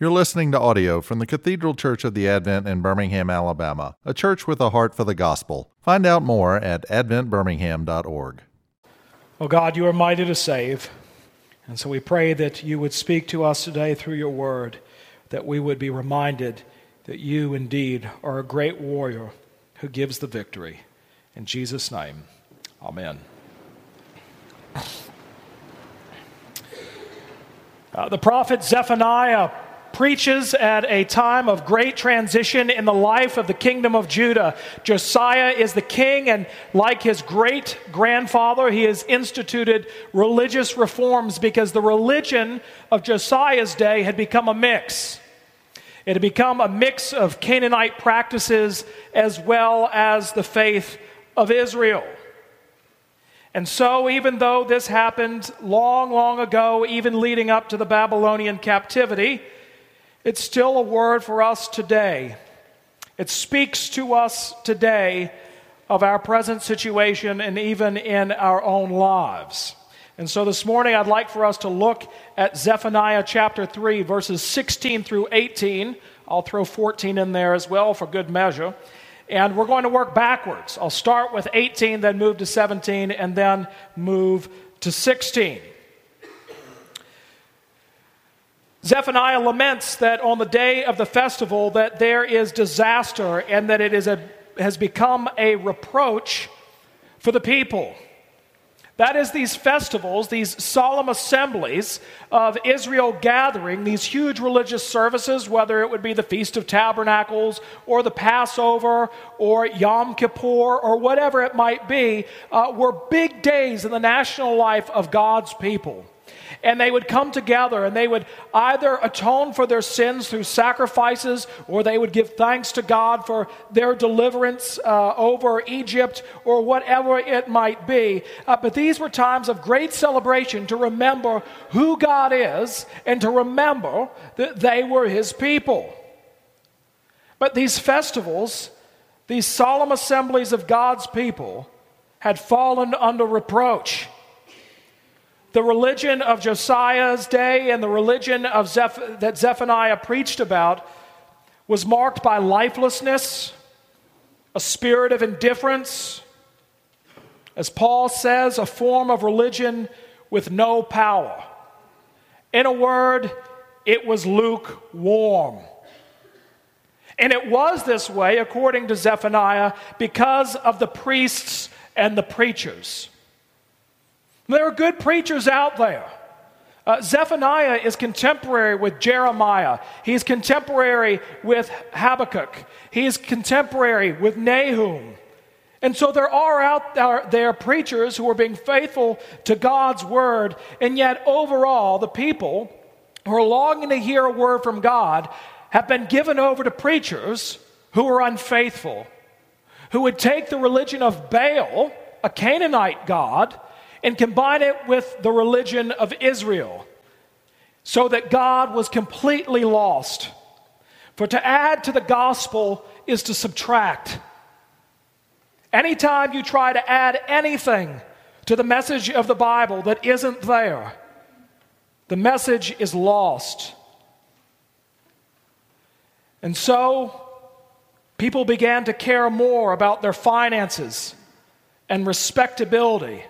You're listening to audio from the Cathedral Church of the Advent in Birmingham, Alabama, a church with a heart for the gospel. Find out more at adventbirmingham.org. Oh God, you are mighty to save. And so we pray that you would speak to us today through your word, that we would be reminded that you indeed are a great warrior who gives the victory. In Jesus' name, amen. Uh, the prophet Zephaniah preaches at a time of great transition in the life of the kingdom of Judah. Josiah is the king, and like his great grandfather, he has instituted religious reforms because the religion of Josiah's day had become a mix. It had become a mix of Canaanite practices as well as the faith of Israel. And so, even though this happened long, long ago, even leading up to the Babylonian captivity, it's still a word for us today. It speaks to us today of our present situation and even in our own lives. And so this morning, I'd like for us to look at Zephaniah chapter 3, verses 16 through 18. I'll throw 14 in there as well for good measure. And we're going to work backwards. I'll start with 18, then move to 17, and then move to 16. Zephaniah laments that on the day of the festival that there is disaster and that it is a, has become a reproach for the people. That is, these festivals, these solemn assemblies of Israel gathering, these huge religious services, whether it would be the Feast of Tabernacles or the Passover or Yom Kippur or whatever it might be, uh, were big days in the national life of God's people and they would come together and they would either atone for their sins through sacrifices or they would give thanks to God for their deliverance uh, over Egypt or whatever it might be. Uh, but these were times of great celebration to remember who God is and to remember that they were His people. But these festivals, these solemn assemblies of God's people, had fallen under reproach. The religion of Josiah's day and the religion of Zeph- that Zephaniah preached about was marked by lifelessness, a spirit of indifference, as Paul says, a form of religion with no power. In a word, it was lukewarm. And it was this way, according to Zephaniah, because of the priests and the preachers. There are good preachers out there. Uh, Zephaniah is contemporary with Jeremiah. He's contemporary with Habakkuk. He's contemporary with Nahum. And so there are out there, there preachers who are being faithful to God's word, and yet overall, the people who are longing to hear a word from God have been given over to preachers who are unfaithful, who would take the religion of Baal, a Canaanite god, and combine it with the religion of Israel so that God was completely lost. For to add to the gospel is to subtract. Anytime you try to add anything to the message of the Bible that isn't there, the message is lost. And so, people began to care more about their finances and respectability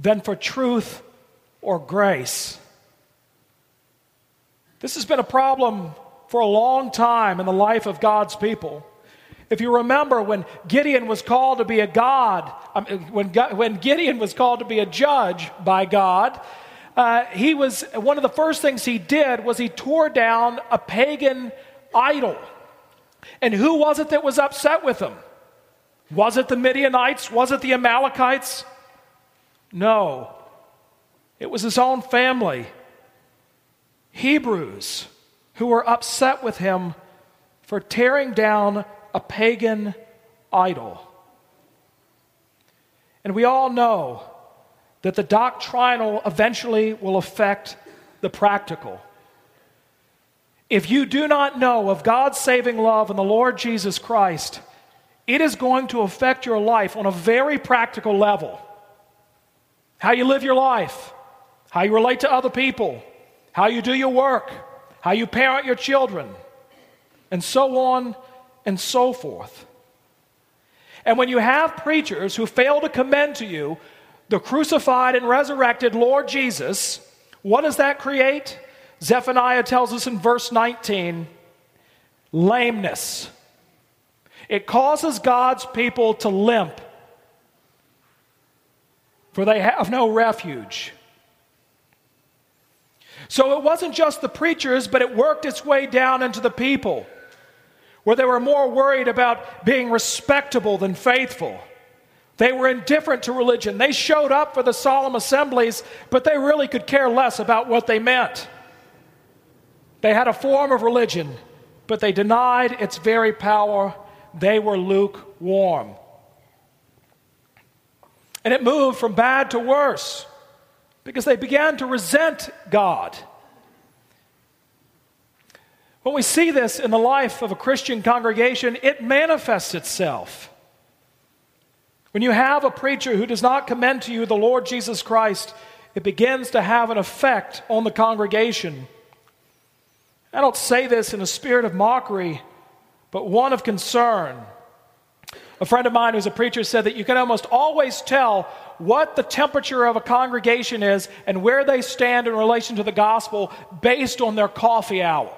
than for truth or grace. This has been a problem for a long time in the life of God's people. If you remember when Gideon was called to be a God, um, when, when Gideon was called to be a judge by God, uh, he was one of the first things he did was he tore down a pagan idol. And who was it that was upset with him? Was it the Midianites? Was it the Amalekites? No, it was his own family, Hebrews, who were upset with him for tearing down a pagan idol. And we all know that the doctrinal eventually will affect the practical. If you do not know of God's saving love and the Lord Jesus Christ, it is going to affect your life on a very practical level how you live your life, how you relate to other people, how you do your work, how you parent your children, and so on and so forth. And when you have preachers who fail to commend to you the crucified and resurrected Lord Jesus, what does that create? Zephaniah tells us in verse 19 lameness. It causes God's people to limp, for they have no refuge. So it wasn't just the preachers, but it worked its way down into the people, where they were more worried about being respectable than faithful. They were indifferent to religion. They showed up for the solemn assemblies, but they really could care less about what they meant. They had a form of religion, but they denied its very power. They were lukewarm. And it moved from bad to worse because they began to resent God. When we see this in the life of a Christian congregation, it manifests itself. When you have a preacher who does not commend to you the Lord Jesus Christ, it begins to have an effect on the congregation. I don't say this in a spirit of mockery, but one of concern. A friend of mine who's a preacher said that you can almost always tell what the temperature of a congregation is and where they stand in relation to the gospel based on their coffee hour.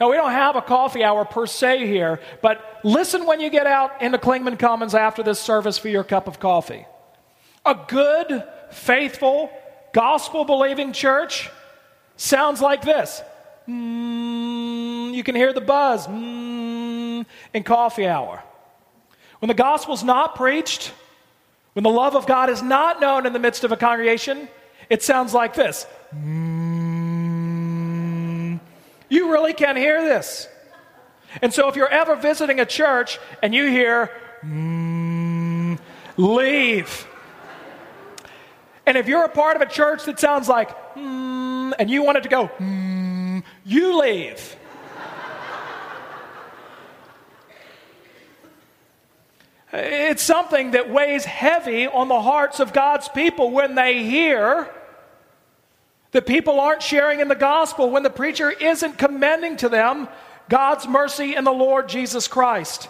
Now, we don't have a coffee hour per se here, but listen when you get out into Klingman Commons after this service for your cup of coffee. A good, faithful, gospel believing church sounds like this. Mm, you can hear the buzz mm, in coffee hour. When the gospel's not preached, when the love of God is not known in the midst of a congregation, it sounds like this. Mm, you really can't hear this. And so if you're ever visiting a church and you hear, mm, leave. And if you're a part of a church that sounds like, mm, and you want it to go, mm, you leave. It's something that weighs heavy on the hearts of God's people when they hear that people aren't sharing in the gospel, when the preacher isn't commending to them God's mercy in the Lord Jesus Christ.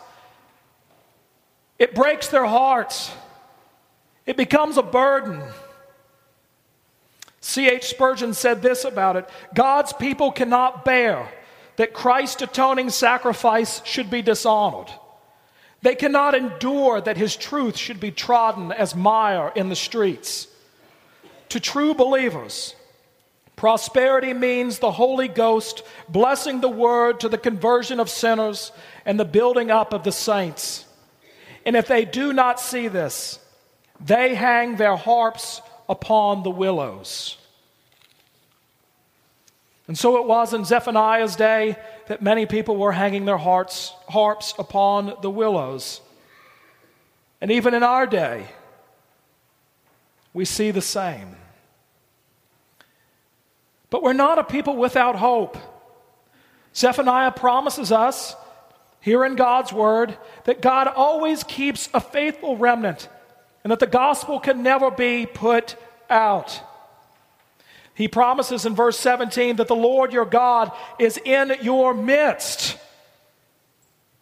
It breaks their hearts, it becomes a burden. C.H. Spurgeon said this about it God's people cannot bear that Christ's atoning sacrifice should be dishonored. They cannot endure that his truth should be trodden as mire in the streets. To true believers, prosperity means the Holy Ghost blessing the word to the conversion of sinners and the building up of the saints. And if they do not see this, they hang their harps upon the willows. And so it was in Zephaniah's day that many people were hanging their hearts, harps upon the willows. And even in our day, we see the same. But we're not a people without hope. Zephaniah promises us here in God's word that God always keeps a faithful remnant and that the gospel can never be put out. He promises in verse 17 that the Lord your God is in your midst.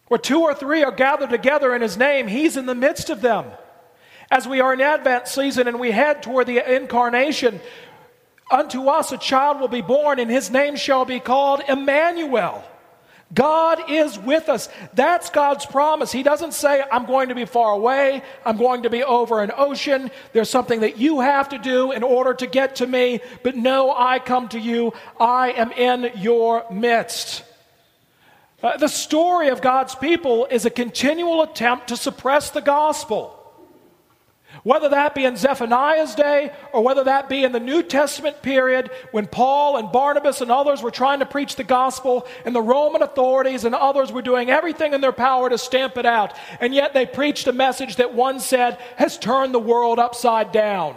Where two or three are gathered together in his name, he's in the midst of them. As we are in Advent season and we head toward the incarnation, unto us a child will be born, and his name shall be called Emmanuel. God is with us. That's God's promise. He doesn't say, I'm going to be far away. I'm going to be over an ocean. There's something that you have to do in order to get to me. But no, I come to you. I am in your midst. Uh, the story of God's people is a continual attempt to suppress the gospel. Whether that be in Zephaniah's day or whether that be in the New Testament period when Paul and Barnabas and others were trying to preach the gospel and the Roman authorities and others were doing everything in their power to stamp it out. And yet they preached a message that one said has turned the world upside down.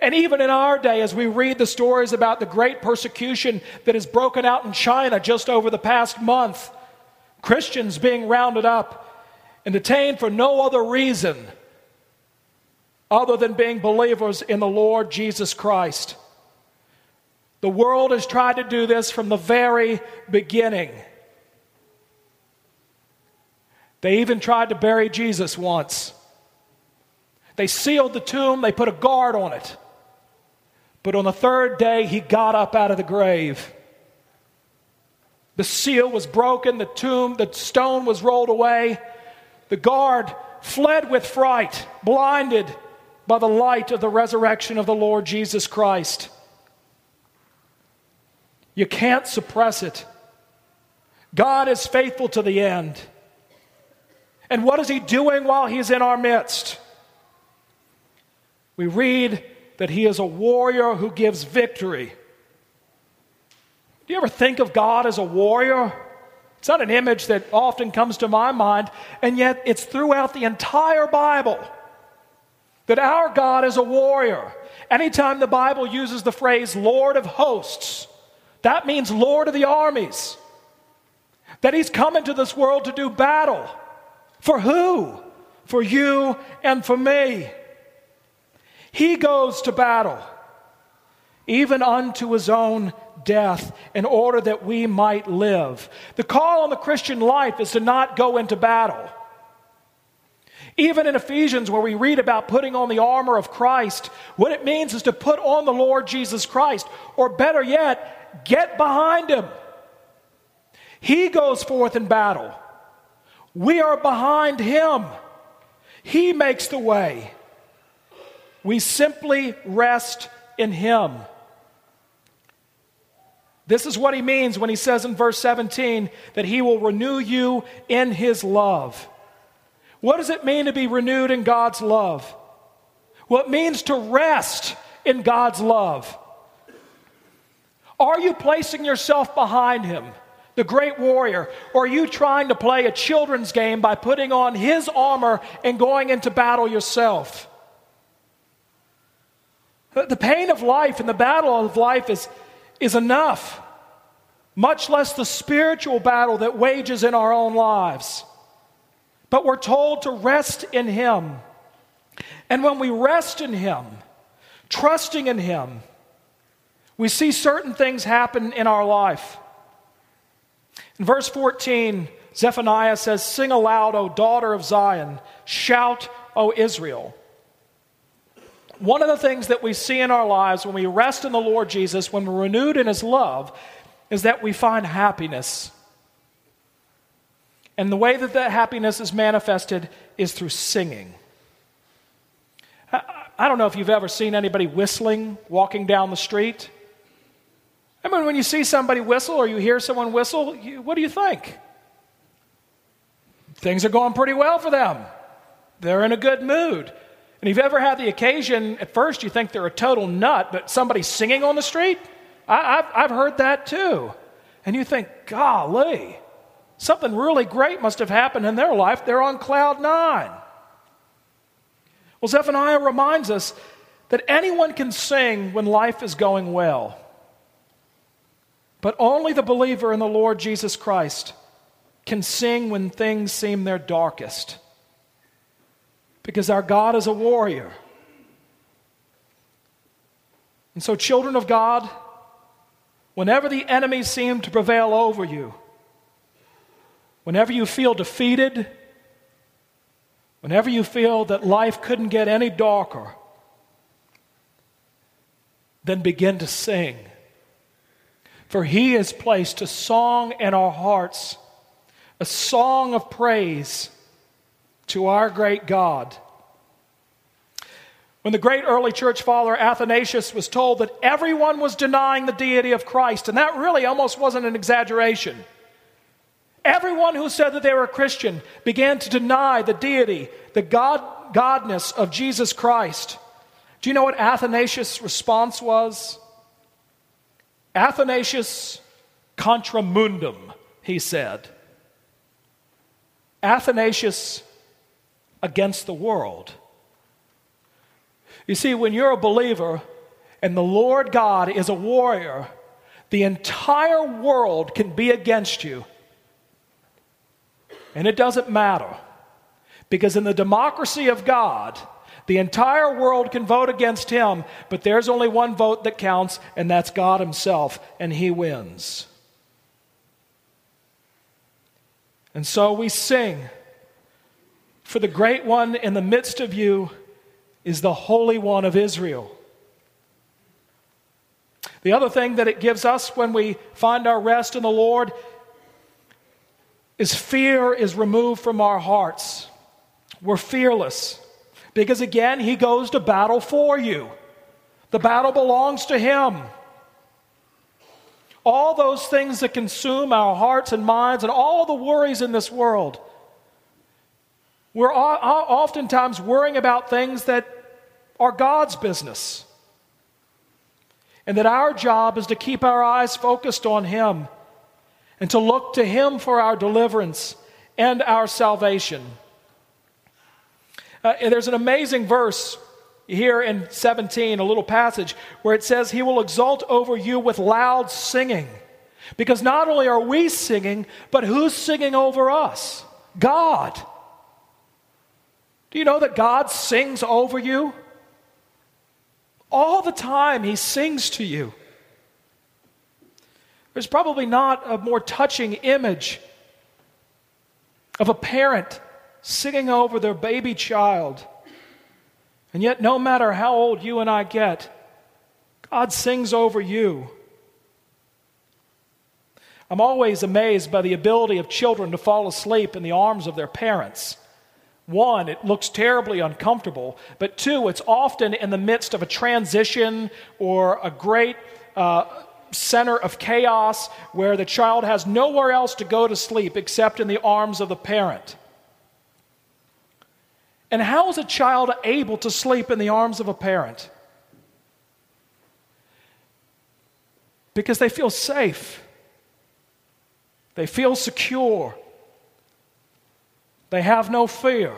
And even in our day, as we read the stories about the great persecution that has broken out in China just over the past month, Christians being rounded up and detained for no other reason other than being believers in the Lord Jesus Christ. The world has tried to do this from the very beginning. They even tried to bury Jesus once. They sealed the tomb, they put a guard on it. But on the third day, he got up out of the grave. The seal was broken, the tomb, the stone was rolled away. The guard fled with fright, blinded by the light of the resurrection of the Lord Jesus Christ. You can't suppress it. God is faithful to the end. And what is He doing while He's in our midst? We read that He is a warrior who gives victory. Do you ever think of God as a warrior? It's not an image that often comes to my mind, and yet it's throughout the entire Bible that our God is a warrior. Anytime the Bible uses the phrase Lord of hosts, that means Lord of the armies. That He's come into this world to do battle. For who? For you and for me. He goes to battle, even unto His own death in order that we might live. The call on the Christian life is to not go into battle. Even in Ephesians, where we read about putting on the armor of Christ, what it means is to put on the Lord Jesus Christ, or better yet, get behind him. He goes forth in battle. We are behind him. He makes the way. We simply rest in him. This is what he means when he says in verse 17 that he will renew you in his love. What does it mean to be renewed in God's love? What means to rest in God's love? Are you placing yourself behind him, the great warrior, or are you trying to play a children's game by putting on his armor and going into battle yourself? The pain of life and the battle of life is is enough, much less the spiritual battle that wages in our own lives. But we're told to rest in Him. And when we rest in Him, trusting in Him, we see certain things happen in our life. In verse 14, Zephaniah says, Sing aloud, O daughter of Zion, shout, O Israel. One of the things that we see in our lives when we rest in the Lord Jesus, when we're renewed in His love, is that we find happiness. And the way that that happiness is manifested is through singing. I don't know if you've ever seen anybody whistling walking down the street. I mean, when you see somebody whistle or you hear someone whistle, you, what do you think? Things are going pretty well for them. They're in a good mood. And if you've ever had the occasion, at first you think they're a total nut, but somebody's singing on the street, I, have I've heard that too. And you think, golly, something really great must have happened in their life. They're on cloud nine. Well, Zephaniah reminds us that anyone can sing when life is going well, but only the believer in the Lord Jesus Christ can sing when things seem their darkest because our God is a warrior. And so, children of God, whenever the enemy seem to prevail over you, whenever you feel defeated, whenever you feel that life couldn't get any darker, then begin to sing. For he has placed a song in our hearts, a song of praise to our great God. When the great early church father Athanasius was told that everyone was denying the deity of Christ, and that really almost wasn't an exaggeration. Everyone who said that they were a Christian began to deny the deity, the God, godness of Jesus Christ. Do you know what Athanasius' response was? Athanasius contra mundum, he said. Athanasius against the world. You see, when you're a believer and the Lord God is a warrior, the entire world can be against you. And it doesn't matter. Because in the democracy of God, The entire world can vote against him, but there's only one vote that counts, and that's God Himself, and He wins. And so we sing, For the great one in the midst of you is the Holy One of Israel. The other thing that it gives us when we find our rest in the Lord is fear is removed from our hearts. We're fearless because, again, He goes to battle for you. The battle belongs to Him. All those things that consume our hearts and minds and all the worries in this world. We're oftentimes worrying about things that are God's business. And that our job is to keep our eyes focused on Him and to look to Him for our deliverance and our salvation. Uh, there's an amazing verse here in 17, a little passage, where it says, He will exult over you with loud singing. Because not only are we singing, but who's singing over us? God. Do you know that God sings over you? All the time, He sings to you. There's probably not a more touching image of a parent singing over their baby child. And yet, no matter how old you and I get, God sings over you. I'm always amazed by the ability of children to fall asleep in the arms of their parents. One, it looks terribly uncomfortable, but two, it's often in the midst of a transition or a great uh, center of chaos where the child has nowhere else to go to sleep except in the arms of the parent. And how is a child able to sleep in the arms of a parent? Because they feel safe, they feel secure, they have no fear.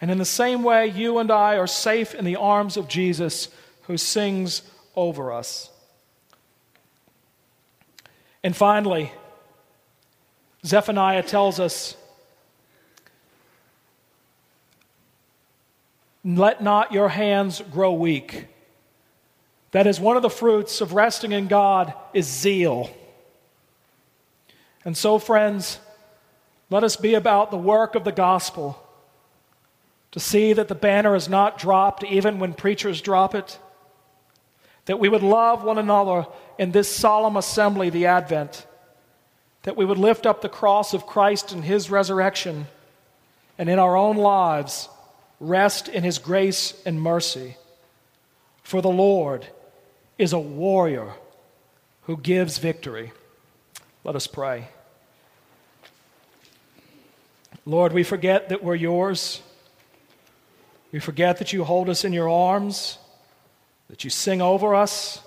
And in the same way, you and I are safe in the arms of Jesus who sings over us. And finally, Zephaniah tells us let not your hands grow weak. That is one of the fruits of resting in God is zeal. And so, friends, let us be about the work of the gospel to see that the banner is not dropped even when preachers drop it, that we would love one another in this solemn assembly, the Advent, that we would lift up the cross of Christ and his resurrection, and in our own lives, rest in his grace and mercy. For the Lord is a warrior who gives victory. Let us pray. Lord, we forget that we're yours. We forget that you hold us in your arms, that you sing over us,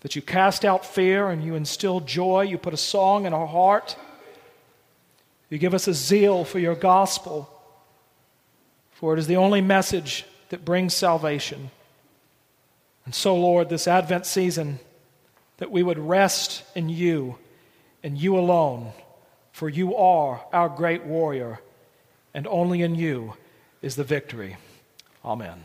that you cast out fear and you instill joy. You put a song in our heart. You give us a zeal for your gospel for it is the only message that brings salvation. And so, Lord, this Advent season, that we would rest in you and you alone, for you are our great warrior, and only in you is the victory. Amen.